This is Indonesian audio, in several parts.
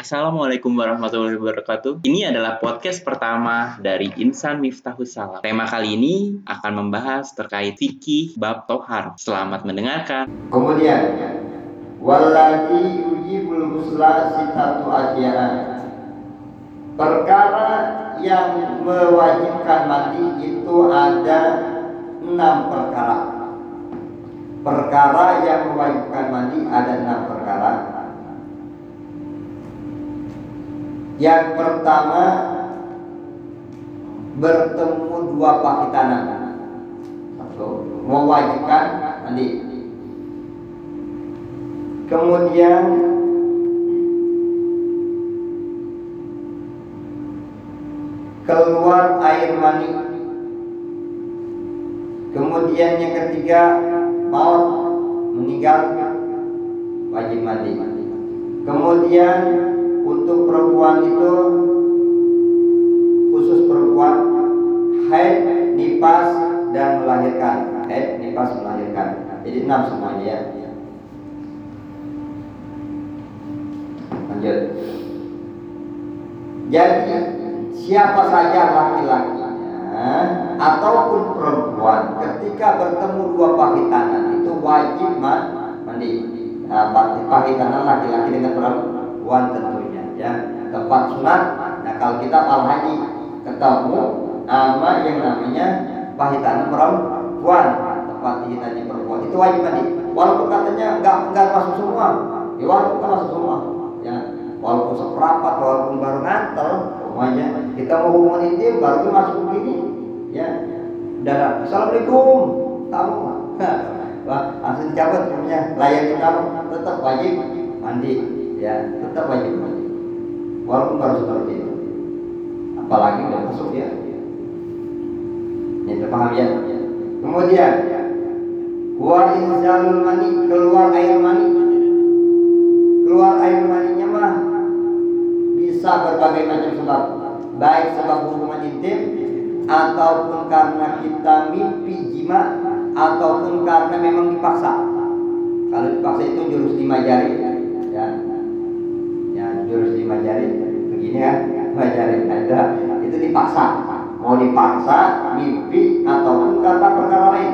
Assalamualaikum warahmatullahi wabarakatuh. Ini adalah podcast pertama dari Insan Miftahus Salam. Tema kali ini akan membahas terkait fikih bab tohar. Selamat mendengarkan. Kemudian Walladhi yujibul ghusla sitatu asya'a Perkara yang mewajibkan mandi itu ada enam perkara Perkara yang mewajibkan mandi ada enam perkara Yang pertama Bertemu dua pakitanan Satu Mewajibkan mandi Kemudian keluar air mani. Kemudian yang ketiga maut meninggal wajib mandi. Kemudian untuk perempuan itu khusus perempuan haid, nipas dan melahirkan. Haid, nipas, melahirkan. Jadi enam semuanya ya. Lanjut. Jadi siapa saja laki-lakinya ataupun perempuan ketika bertemu dua pakitanan itu wajib mandi. Nah, pakitanan laki-laki dengan perempuan tentunya ya sunat. Nah kalau kita al haji ketemu nama yang namanya pakitanan perempuan. Tempat haji perempuan itu wajib mandi. Walaupun katanya enggak enggak masuk semua, ya walaupun masuk semua. Ya walaupun seperapat walaupun baru ngantel semuanya kita mau hubungan intim baru masuk begini. Ya dan assalamualaikum. Tamu. Wah langsung cabut punya layani tamu tetap wajib mandi. Ya tetap wajib mandi walaupun baru seperti itu apalagi udah masuk ya ini paham ya? Kemudian wa inzalul mani keluar air mani. Keluar air maninya mah bisa berbagai macam sebab. Baik sebab hubungan intim ataupun karena kita mimpi jima ataupun karena memang dipaksa. Kalau dipaksa itu jurus lima jari ya. Ya jurus lima jari begini ya lima jari ada itu dipaksa. Mau dipaksa mimpi ataupun karena perkara lain.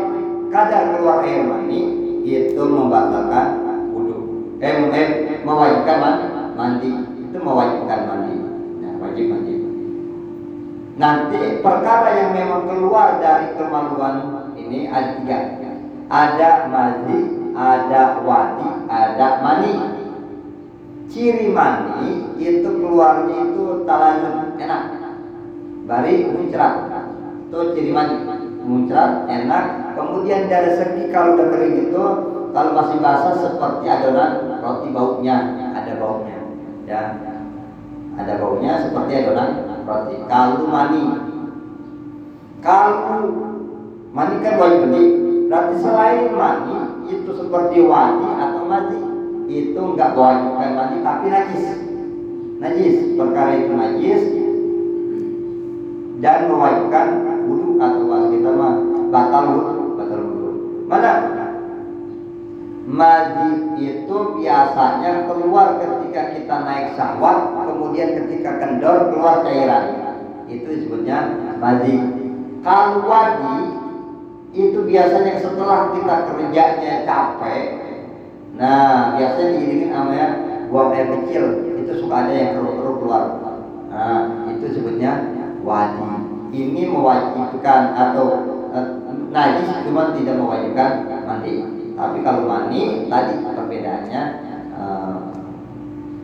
Kadar keluar air mani itu membatalkan eh, eh mewajibkan mandi. Itu mewajibkan mandi. Nah, wajib mandi. Nanti perkara yang memang keluar dari kemaluan ini ada tiga. Ada mandi ada wadi ada mani ciri mani itu keluarnya itu talanjut enak. Bari muncrat. Itu ciri mani muncrat enak. Kemudian dari segi kalau udah kering itu kalau masih basah seperti adonan roti baunya ada baunya ya. Ada baunya seperti adonan roti. Kaldu mani. Kaldu mani kan wajib berarti selain mani itu seperti wadi atau mati itu enggak mewajibkan mani tapi najis. Najis. Perkara itu najis. Dan mewajibkan wudhu atau bahasa kita mah batal wudhu batal wudhu. Mana? Madi itu biasanya keluar ketika kita naik sawat, kemudian ketika kendor keluar cairan. Itu disebutnya madi. Kalau wadi itu biasanya setelah kita kerjanya capek, nah biasanya diiringin namanya buang air kecil. Itu suka ada yang keruh-keruh keluar. Nah itu disebutnya wadi. Ini mewajibkan atau eh, najis cuma tidak mewajibkan mandi. Tapi kalau mani tadi perbedaannya uh,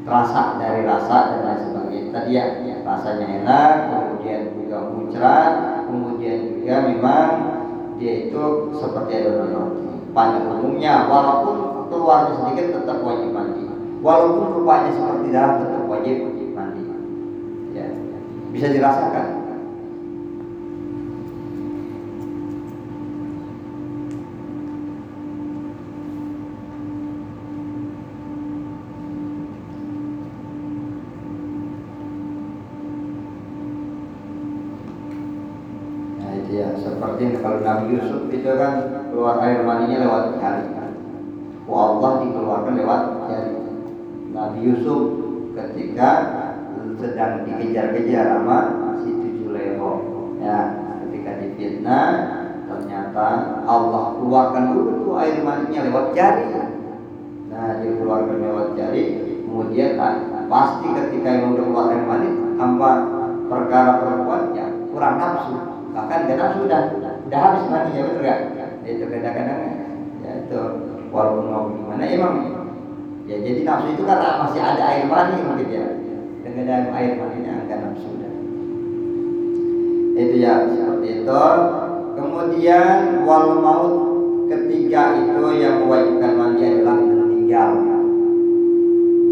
rasa dari rasa dan lain sebagainya. Tadi ya, ya rasanya enak, kemudian juga muncrat, kemudian juga memang dia itu seperti adonan. Pada umumnya walaupun keluarnya sedikit tetap wajib mandi. Walaupun rupanya seperti darah tetap wajib mandi. Ya, bisa dirasakan. ya seperti kalau Nabi Yusuf itu kan keluar air maninya lewat kan. Allah dikeluarkan lewat jari. Nabi Yusuf ketika sedang dikejar-kejar sama si tujuh leho ya ketika difitnah ternyata Allah keluarkan dulu tuh air maninya lewat jari. Nah dikeluarkan lewat jari kemudian pasti ketika yang udah keluar air mani tanpa perkara perempuan ya kurang nafsu. Bahkan gak nafsu udah udah habis maninya betul gak itu kadang-kadang ya itu walaupun mau gimana emang ya jadi nafsu itu karena masih ada air mani mungkin ya. Dengan ada air maninya enggak nafsu itu ya seperti itu. Kemudian wal maut ketiga itu yang mewajibkan mandi adalah meninggal.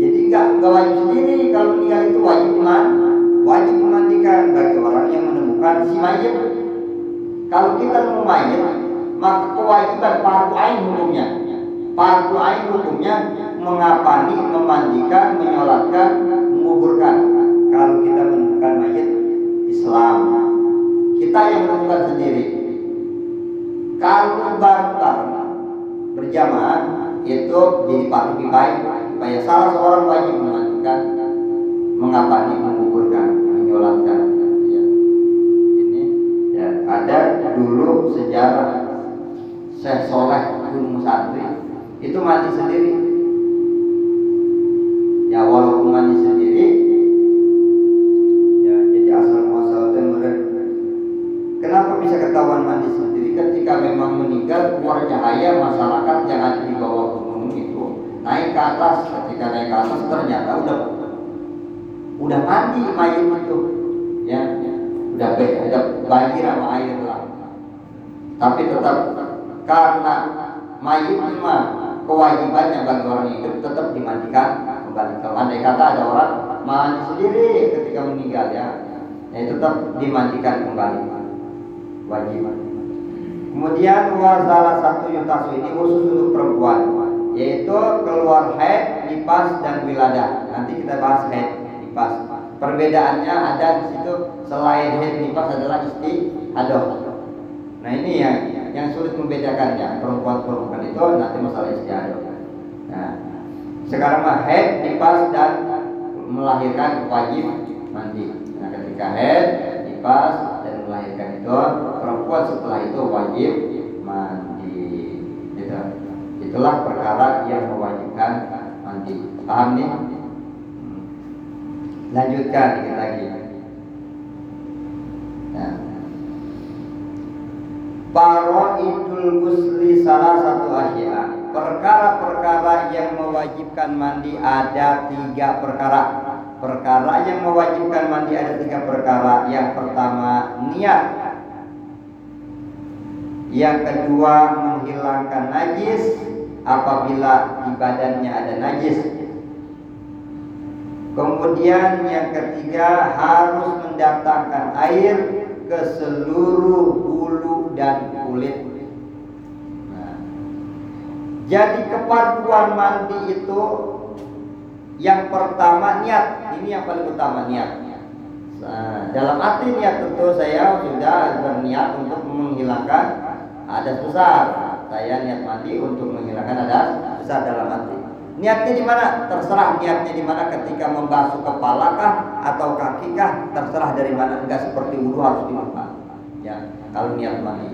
Jadi enggak enggak wajib sendiri. Kalau meninggal itu wajib mandi wajib memandikan bagi orang yang menemukan si mayat kalau kita nemu mayat maka kewajiban fardu ain hukumnya fardu ain hukumnya mengapani, memandikan, menyolatkan, menguburkan. Kalau kita menemukan mayat Islam, kita yang menemukan sendiri. Kalau bareng berjamaah itu jadi fardu kifayah. Supaya salah seorang wajib memandikan, mengapani, menguburkan, menyolatkan. Ya. Ini ya, ada dulu sejarah Syekh Soleh Gunung Santri itu mati sendiri. Ya walaupun mandi sendiri ya jadi asal muasal temuran kenapa bisa ketahuan mandi sendiri? Ketika memang meninggal keluar cahaya masyarakat yang ada di bawah gunung itu naik ke atas. Ketika naik ke atas ternyata udah udah mandi mayat itu. Ya udah udah banjir sama air lah. Tapi tetap karena mayat mah kewajibannya bagi orang hidup tetap dimandikan kembali. Kalau andai kata ada orang mandi sendiri ketika meninggal ya, ya tetap dimandikan kembali. Wajib. Kemudian salah satu yutasu ini khusus untuk perempuan, yaitu keluar haid, nipas dan wiladah. Nanti kita bahas haid, nipas. Perbedaannya ada di situ selain haid nipas adalah istihadah. Nah ini yang yang sulit membedakannya perempuan-perempuan itu nanti masalah istiadah. Nah, sekarang mah head, nipas dan melahirkan wajib mandi. Nah, ketika head, nipas dan melahirkan itu perempuan setelah itu wajib mandi. Gitu. Itulah perkara yang mewajibkan mandi. Paham nih? Hmm. Lanjutkan dikit lagi. Nah. Idul gusli salah satu asya perkara-perkara yang mewajibkan mandi ada tiga perkara. Perkara yang mewajibkan mandi ada tiga perkara. Yang pertama niat. Yang kedua menghilangkan najis apabila di badannya ada najis. Kemudian yang ketiga harus mendatangkan air ke seluruh dan kulit jadi kepaduan mandi itu yang pertama niat. Ini yang paling utama niat. Nah, dalam arti niat tentu saya sudah berniat untuk menghilangkan ada besar. Saya niat mandi untuk menghilangkan ada besar dalam arti. Niatnya di mana? Terserah niatnya di mana ketika membasuh kepala kah atau kaki kah? Terserah dari mana. Enggak seperti wudhu harus dilupa. Ya, kalau niat mandi.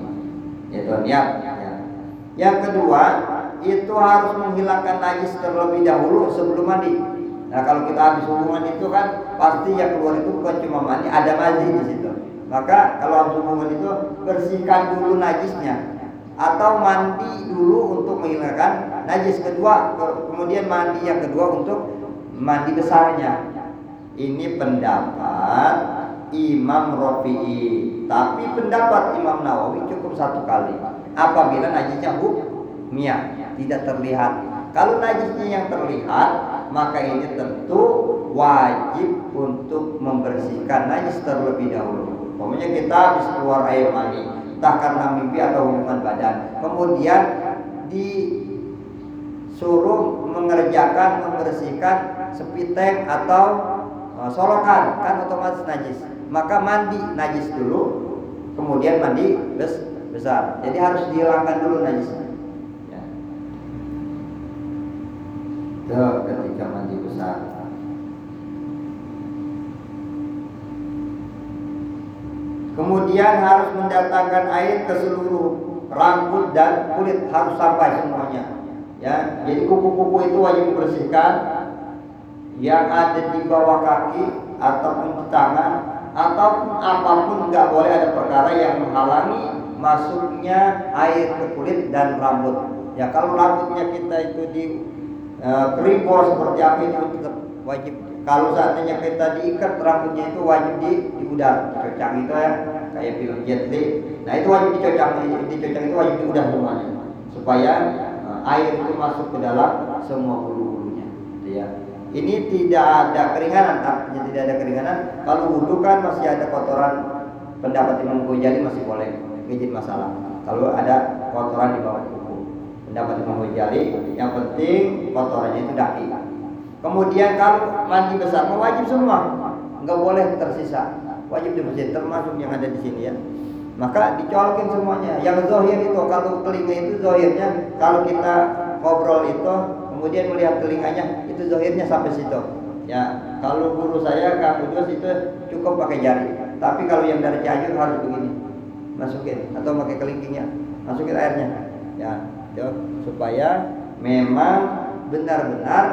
Itu niat. Ya. Yang kedua, itu harus menghilangkan najis terlebih dahulu sebelum mandi. Nah kalau kita habis hubungan itu kan pasti yang keluar itu bukan cuma mandi, ada mandi di situ. Maka kalau habis hubungan itu bersihkan dulu najisnya atau mandi dulu untuk menghilangkan najis kedua kemudian mandi yang kedua untuk mandi besarnya ini pendapat Imam Rafi'i tapi pendapat Imam Nawawi cukup satu kali apabila najisnya mia tidak terlihat. Kalau najisnya yang terlihat, maka ini tentu wajib untuk membersihkan najis terlebih dahulu. Pokoknya kita habis keluar air mani, entah karena mimpi atau hubungan badan. Kemudian disuruh mengerjakan membersihkan sepiteng atau uh, solokan, kan otomatis najis maka mandi najis dulu kemudian mandi besar. Jadi harus dihilangkan dulu najisnya ya. Tuh, ketika mandi besar. Kemudian harus mendatangkan air ke seluruh rambut dan kulit. Harus sampai semuanya. Ya. Jadi kuku-kuku itu wajib bersihkan. yang ada di bawah kaki atau di tangan ataupun apa pun nggak boleh ada perkara yang menghalangi masuknya air ke kulit dan rambut. Ya kalau rambutnya kita itu di uh, seperti apa itu wajib. Kalau saatnya kita diikat rambutnya itu wajib di di udara, dicocok itu ya kayak film jet Nah itu wajib dicocok, dicocok itu wajib di udara semuanya supaya uh, air itu masuk ke dalam semua bulu-bulunya. Gitu ya. Ini tidak ada keringanan, artinya tidak ada keringanan. Kalau wudhu kan masih ada kotoran pendapat Imam Ghazali masih boleh jadi masalah. Kalau ada kotoran di bawah kuku, pendapat Imam Ghazali, yang penting kotorannya itu daki. Kemudian kalau mandi besar wajib semua, nggak boleh tersisa, wajib dibersihin termasuk yang ada di sini ya. Maka dicolokin semuanya. Yang zohir itu kalau telinga itu zohirnya kalau kita ngobrol itu kemudian melihat telinganya itu zohirnya sampai situ. Ya, kalau guru saya Kak Kudus itu cukup pakai jari. Tapi kalau yang dari Cianjur harus begini. Masukin atau pakai kelingkingnya masukin airnya. Ya yuk, supaya memang benar-benar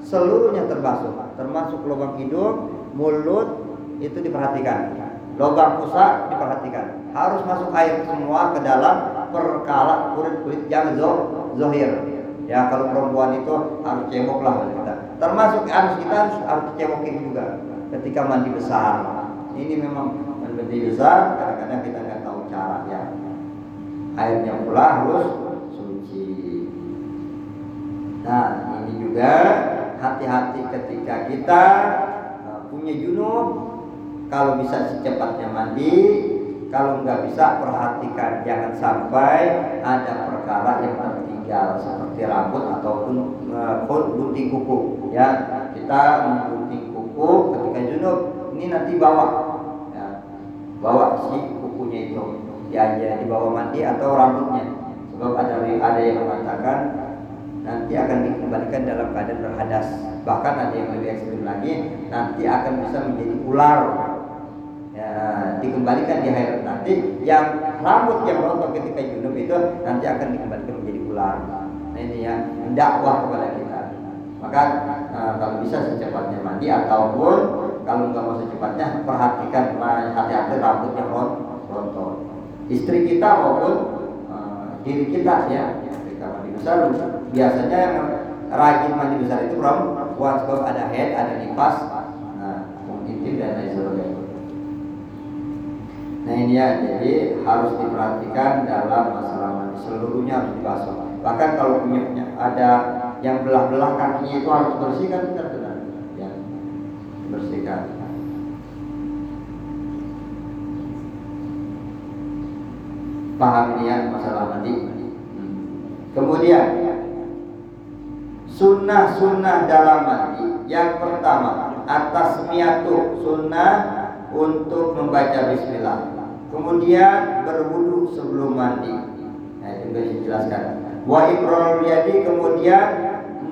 seluruhnya terbasuh termasuk lubang hidung mulut itu diperhatikan. Lubang pusat diperhatikan. Harus masuk air semua ke dalam perkala kulit kulit yang zohir ya kalau perempuan itu harus cebok lah kita termasuk harus kita harus harus cebokin juga. Ketika mandi besar. Ini memang mandi besar kadang-kadang kita caranya. Airnya pula harus suci. Nah ini juga hati-hati ketika kita uh, punya junub. Kalau bisa secepatnya mandi. Kalau nggak bisa perhatikan jangan sampai ada perkara yang tertinggal seperti rambut ataupun uh, gunting kuku ya. Kita menggunting kuku ketika junub ini nanti bawa ya, bawa si kukunya itu ya, ya dibawa mandi atau rambutnya. Sebab ada ada yang mengatakan nanti akan dikembalikan dalam keadaan berhadas. Bahkan ada yang lebih ekstrim lagi nanti akan bisa menjadi ular ya, dikembalikan di akhirat nanti yang rambut yang rontok ketika junub itu nanti akan dikembalikan menjadi ular. Nah ini ya dakwah kepada kita. Maka nah, kalau bisa secepatnya mandi ataupun kalau nggak mau secepatnya perhatikan hati-hati rambut yang rontok. Istri kita maupun uh, diri kita ya ketika mandi besar. Biasanya yang rajin mandi besar itu perempuan sebab ada head ada nifas nah intim dan lain sebagainya nah ini ya jadi harus diperhatikan dalam masalah mandi seluruhnya harus dibasuh bahkan kalau punya, ada yang belah-belah kakinya itu harus bersihkan benar-benar ya bersihkan paham ini ya masalah mandi. Kemudian sunnah-sunnah dalam mandi. Yang pertama atas miatu sunnah untuk membaca Bismillah. Kemudian berwudu sebelum mandi. Nah itu bisa dijelaskan. Wa ibrol yadi kemudian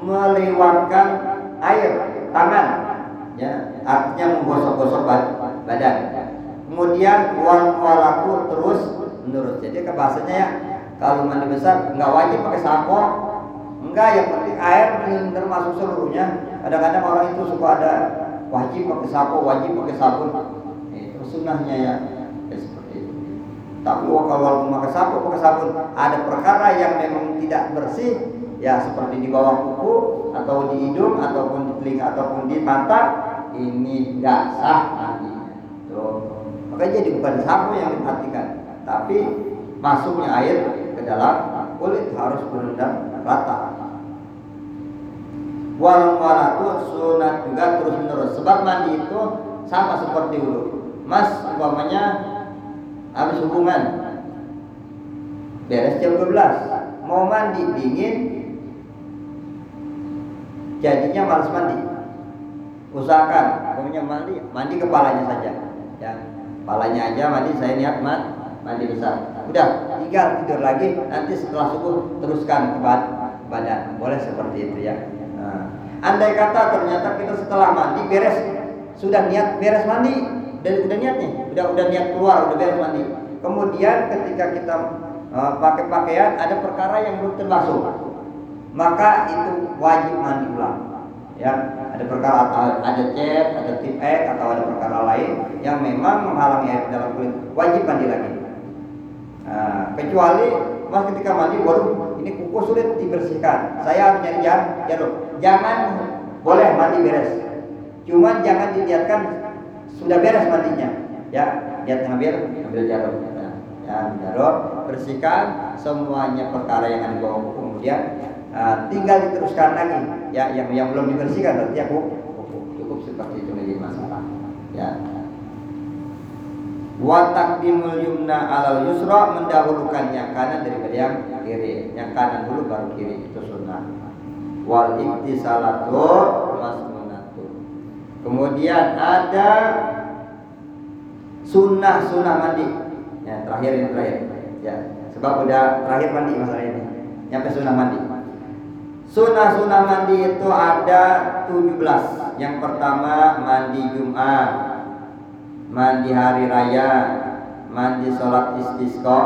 melewatkan air tangan, ya artinya menggosok-gosok badan. Kemudian wal walaku terus menurut jadi ke bahasanya ya kalau mandi besar nggak wajib pakai sampo enggak yang penting air termasuk seluruhnya kadang-kadang orang itu suka ada wajib pakai sampo wajib pakai sabun itu sunnahnya ya, tapi kalau pakai sampo pakai sabun ada perkara yang memang tidak bersih ya seperti di bawah kuku atau di hidung ataupun di telinga ataupun di mata ini nggak sah tuh makanya jadi bukan sampo yang diperhatikan tapi masuknya air ke dalam kulit harus berendam rata. Wal itu sunat juga terus menerus. Sebab mandi itu sama seperti wudhu. Mas umpamanya habis hubungan beres jam 12 mau mandi dingin jadinya malas mandi usahakan pokoknya mandi mandi kepalanya saja ya kepalanya aja mandi saya niat mandi mandi besar. Udah, tinggal tidur lagi. Nanti setelah subuh teruskan ke badan. Boleh seperti itu ya. Nah, andai kata ternyata kita setelah mandi beres sudah niat beres mandi, udah udah niat nih udah udah niat keluar udah beres mandi. Kemudian ketika kita uh, pakai pakaian ada perkara yang belum terbasuh maka itu wajib mandi ulang. Ya ada perkara ada cat ada tip atau ada perkara lain yang memang menghalangi air dalam kulit. Wajib mandi lagi. Nah, kecuali mas ketika mandi waduh ini kuku sulit dibersihkan. Saya harus nyari jarum jangan boleh mandi beres. Cuman jangan dilihatkan sudah beres mandinya. Ya lihat ngambil ambil jarum. Ya jarum bersihkan semuanya perkara yang ada bawah kemudian uh, tinggal diteruskan lagi. Ya yang yang belum dibersihkan berarti aku cukup, seperti itu menjadi masalah ya. Wa taqdimul yumna alal yusra mendahulukan yang kanan daripada yang kiri. Yang kanan dulu baru kiri itu sunnah. Wal ibtisalatu masnunatu kemudian ada sunnah sunnah mandi. Ya terakhir yang terakhir. Ya sebab udah terakhir mandi masalah ini. Nyampe sunnah mandi. Sunnah sunnah mandi itu ada 17 yang pertama mandi Jumat mandi hari raya mandi sholat istisqa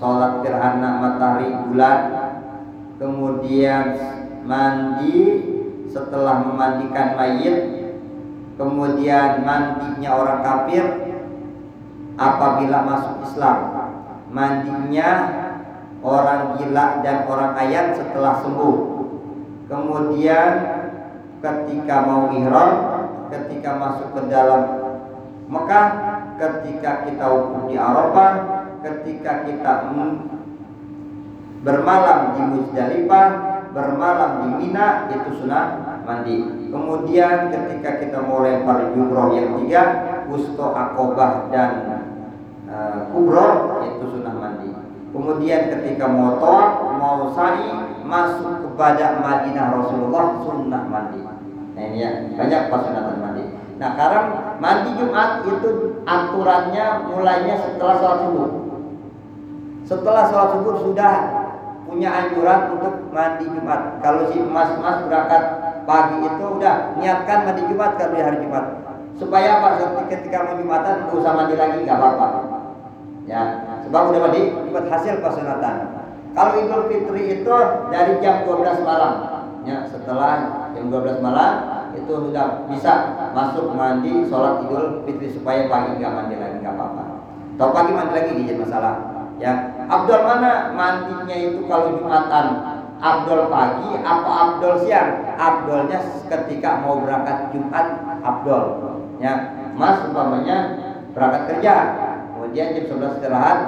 sholat gerhana matahari bulan. Kemudian mandi setelah memandikan mayit kemudian mandinya orang kafir apabila masuk Islam mandinya orang gila dan orang ayat setelah sembuh. Kemudian ketika mau ihram ketika masuk ke dalam Mekah ketika kita wukuf di Arafah ketika kita bermalam di Muzdalifah bermalam di Mina itu sunnah mandi. Kemudian ketika kita mau lempar jumroh yang tiga Wusto Akobah dan uh, Kubro itu sunnah mandi. Kemudian ketika mau mau sa'i masuk kepada Madinah Rasulullah sunnah mandi. Nah ini ya banyak pasunatan mandi. Nah sekarang mandi Jumat itu aturannya mulainya setelah sholat subuh. Setelah sholat subuh sudah punya anjuran untuk mandi Jumat. Kalau si emas-emas berangkat pagi itu udah niatkan mandi Jumat kalau di hari Jumat. Supaya apa ketika mau Jumatan nggak usah mandi lagi nggak apa-apa. Ya sebab udah mandi buat hasil pasunatan kalau Idul Fitri itu dari jam 12 malam. Ya setelah jam 12 malam itu sudah bisa masuk mandi sholat Idul Fitri supaya pagi nggak mandi lagi nggak apa-apa. Atau pagi mandi lagi jadi masalah. Ya Abdul mana mandinya itu kalau Jumatan Abdul pagi apa Abdul siang? Abdulnya ketika mau berangkat Jumat Abdul. Ya Mas umpamanya berangkat kerja. Kemudian jam 11 istirahat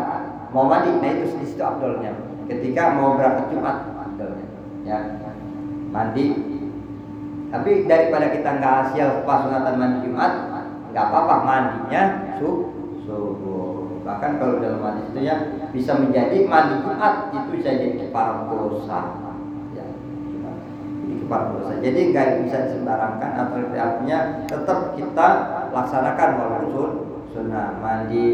mau mandi. Nah itu di situ Abdulnya. Ketika mau berangkat Jumat Abdulnya. Ya mandi. Tapi daripada kita nggak hasil pas sunatan mandi Jumat nggak apa-apa mandinya subuh bahkan kalau dalam hadis itu ya bisa menjadi mandi Jumat itu jadi keparat dosa. Ya jadi keparat dosa. Jadi nggak bisa disembarangkan atau artinya tetap kita laksanakan walaupun sunnah mandi.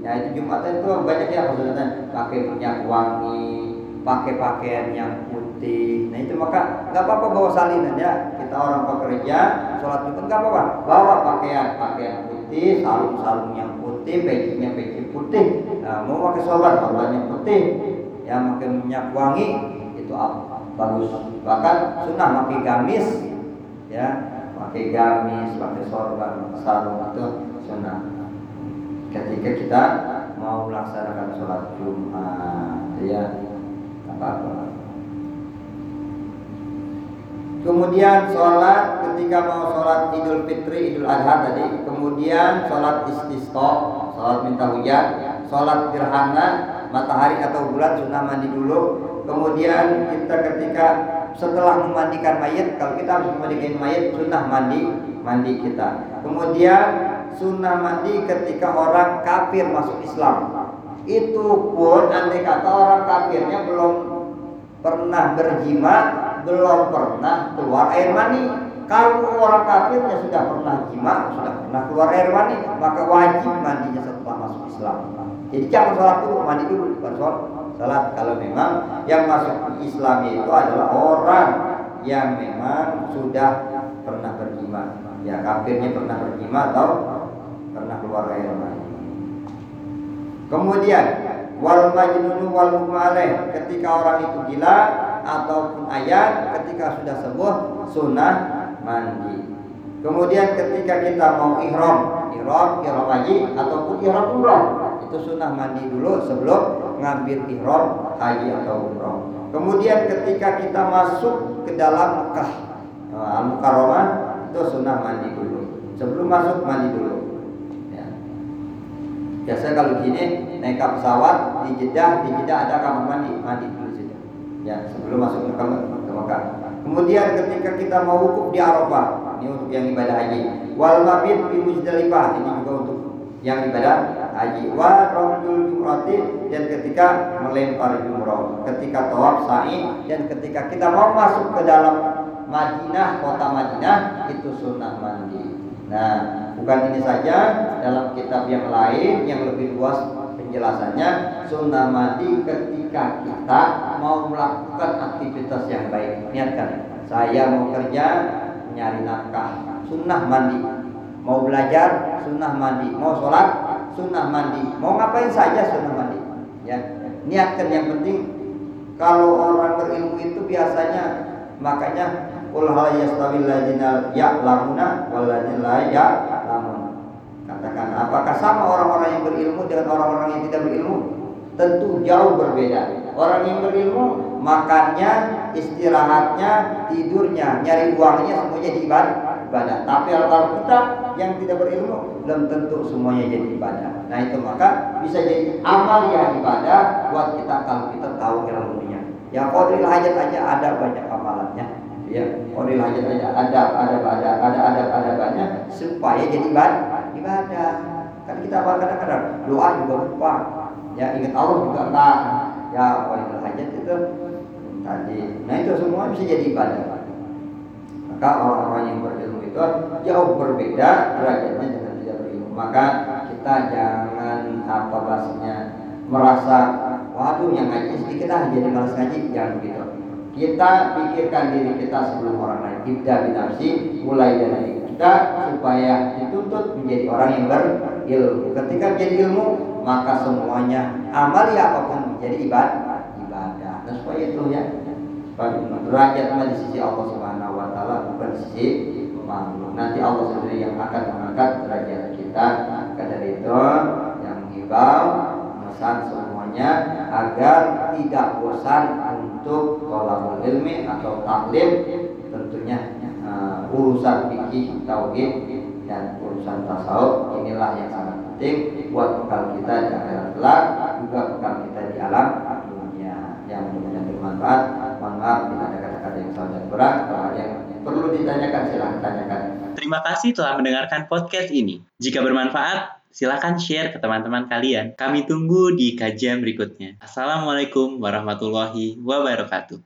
Ya itu Jumat itu banyak ya maksudnya pakai minyak wangi pakai pakaian yang putih. Nah itu maka nggak apa-apa bawa salinan ya kita orang pekerja sholat Jumat nggak apa-apa. Bawa pakaian pakaian putih sarung-sarung yang putih pecinya peci putih. Nah, mau pakai sholat sholatnya putih. Ya pakai minyak wangi itu apa? Bagus. Bahkan sunnah pakai gamis ya. Pakai gamis pakai sorban sarung itu sunnah. Ketika kita mau melaksanakan sholat Jumat ya. Apa-apa kemudian sholat ketika mau sholat Idul Fitri Idul Adha tadi. Kemudian sholat istisqa sholat minta hujan sholat gerhana matahari atau bulan sunnah mandi dulu. Kemudian kita ketika setelah memandikan mayat kalau kita harus memandikan mayat sunnah mandi mandi kita. Kemudian sunnah mandi ketika orang kafir masuk Islam. Itu pun andai kata orang kafirnya belum pernah berjima belum pernah keluar air mani kalau orang kafirnya sudah pernah jima sudah pernah keluar air mani maka wajib mandinya setelah masuk Islam. Jadi jangan sholat dulu mandi dulu baru sholat sholat. Kalau memang yang masuk Islam itu adalah orang yang memang sudah pernah berjima. Ya kafirnya pernah berjima atau pernah keluar air mani. Kemudian wal majnunu wal ketika orang itu gila ataupun ayat ketika sudah sembuh sunnah mandi. Kemudian ketika kita mau ihram, ihram, ihram haji ataupun ihram umrah, itu sunnah mandi dulu sebelum ngambil ihram haji atau umrah. Kemudian ketika kita masuk ke dalam Mekah, eh, Al-Mukarramah, itu sunnah mandi dulu. Sebelum masuk mandi dulu. Ya. Biasa kalau gini naik ke pesawat di Jeddah, di Jeddah ada kamar mandi, mandi dulu saja. Ya, sebelum masuk ke Mekah. Kemudian ketika kita mau wukuf di Arafah, ini untuk yang ibadah haji. Wal mabit di Muzdalifah, ini juga untuk yang ibadah haji. Wa ramjul jumrati dan ketika melempar jumrah, ketika tawaf sa'i dan ketika kita mau masuk ke dalam Madinah, kota Madinah itu sunnah mandi. Nah, bukan ini saja dalam kitab yang lain yang lebih luas penjelasannya sunnah mandi ketika kita mau melakukan aktivitas yang baik. Niatkan, saya mau kerja nyari nafkah, sunnah mandi. Mau belajar, sunnah mandi. Mau sholat, sunnah mandi. Mau ngapain saja sunnah mandi. Ya, niatkan yang penting. Kalau orang berilmu itu biasanya makanya Qul hal yastawil ladzina ya'lamuna wal ladzina la. Katakan, apakah sama orang-orang yang berilmu dengan orang-orang yang tidak berilmu? Tentu jauh berbeda. Orang yang berilmu makannya, istirahatnya, tidurnya, nyari uangnya semuanya di ibadah. Tapi kalau kita yang tidak berilmu belum tentu semuanya jadi ibadah. Nah itu maka bisa jadi amal yang ibadah buat kita kalau kita tahu ilmunya. Ya kodril hajat aja ada banyak amalannya. Ya kodril hajat aja ada ada ada ada ada ada banyak supaya jadi ibadah. Ibadah. Kan kita kadang-kadang doa juga lupa. Ya ingat Allah juga enggak. Ya kodril hajat itu tadi. Nah itu semua bisa jadi ibadah. Maka orang-orang yang berilmu itu jauh berbeda derajatnya dengan tidak berilmu. Maka kita jangan apa bahasanya merasa waduh yang ngaji sedikit jadi malas ngaji jangan begitu. Kita pikirkan diri kita sebelum orang lain. Kita binafsi mulai dari kita supaya dituntut menjadi orang yang berilmu. Ketika menjadi ilmu maka semuanya amal ya apa pun menjadi ibadah. Ibadah. Nah supaya itu ya derajat di sisi Allah Subhanahu wa taala bukan sisi makhluk. Nanti Allah sendiri yang akan mengangkat derajat kita. Maka dari itu yang menghibau memesan semuanya agar tidak bosan untuk tolabul ilmi atau taklim tentunya uh, urusan fikih tauhid dan urusan tasawuf inilah yang sangat penting buat bekal kita di akhirat kelak juga bekal kita di alam dunia yang mudah-mudahan bermanfaat mohon maaf bila ada kata-kata yang salah dan berat kalau ada yang perlu ditanyakan silahkan tanyakan Terima kasih telah mendengarkan podcast ini. Jika bermanfaat, silakan share ke teman-teman kalian. Kami tunggu di kajian berikutnya. Assalamualaikum warahmatullahi wabarakatuh.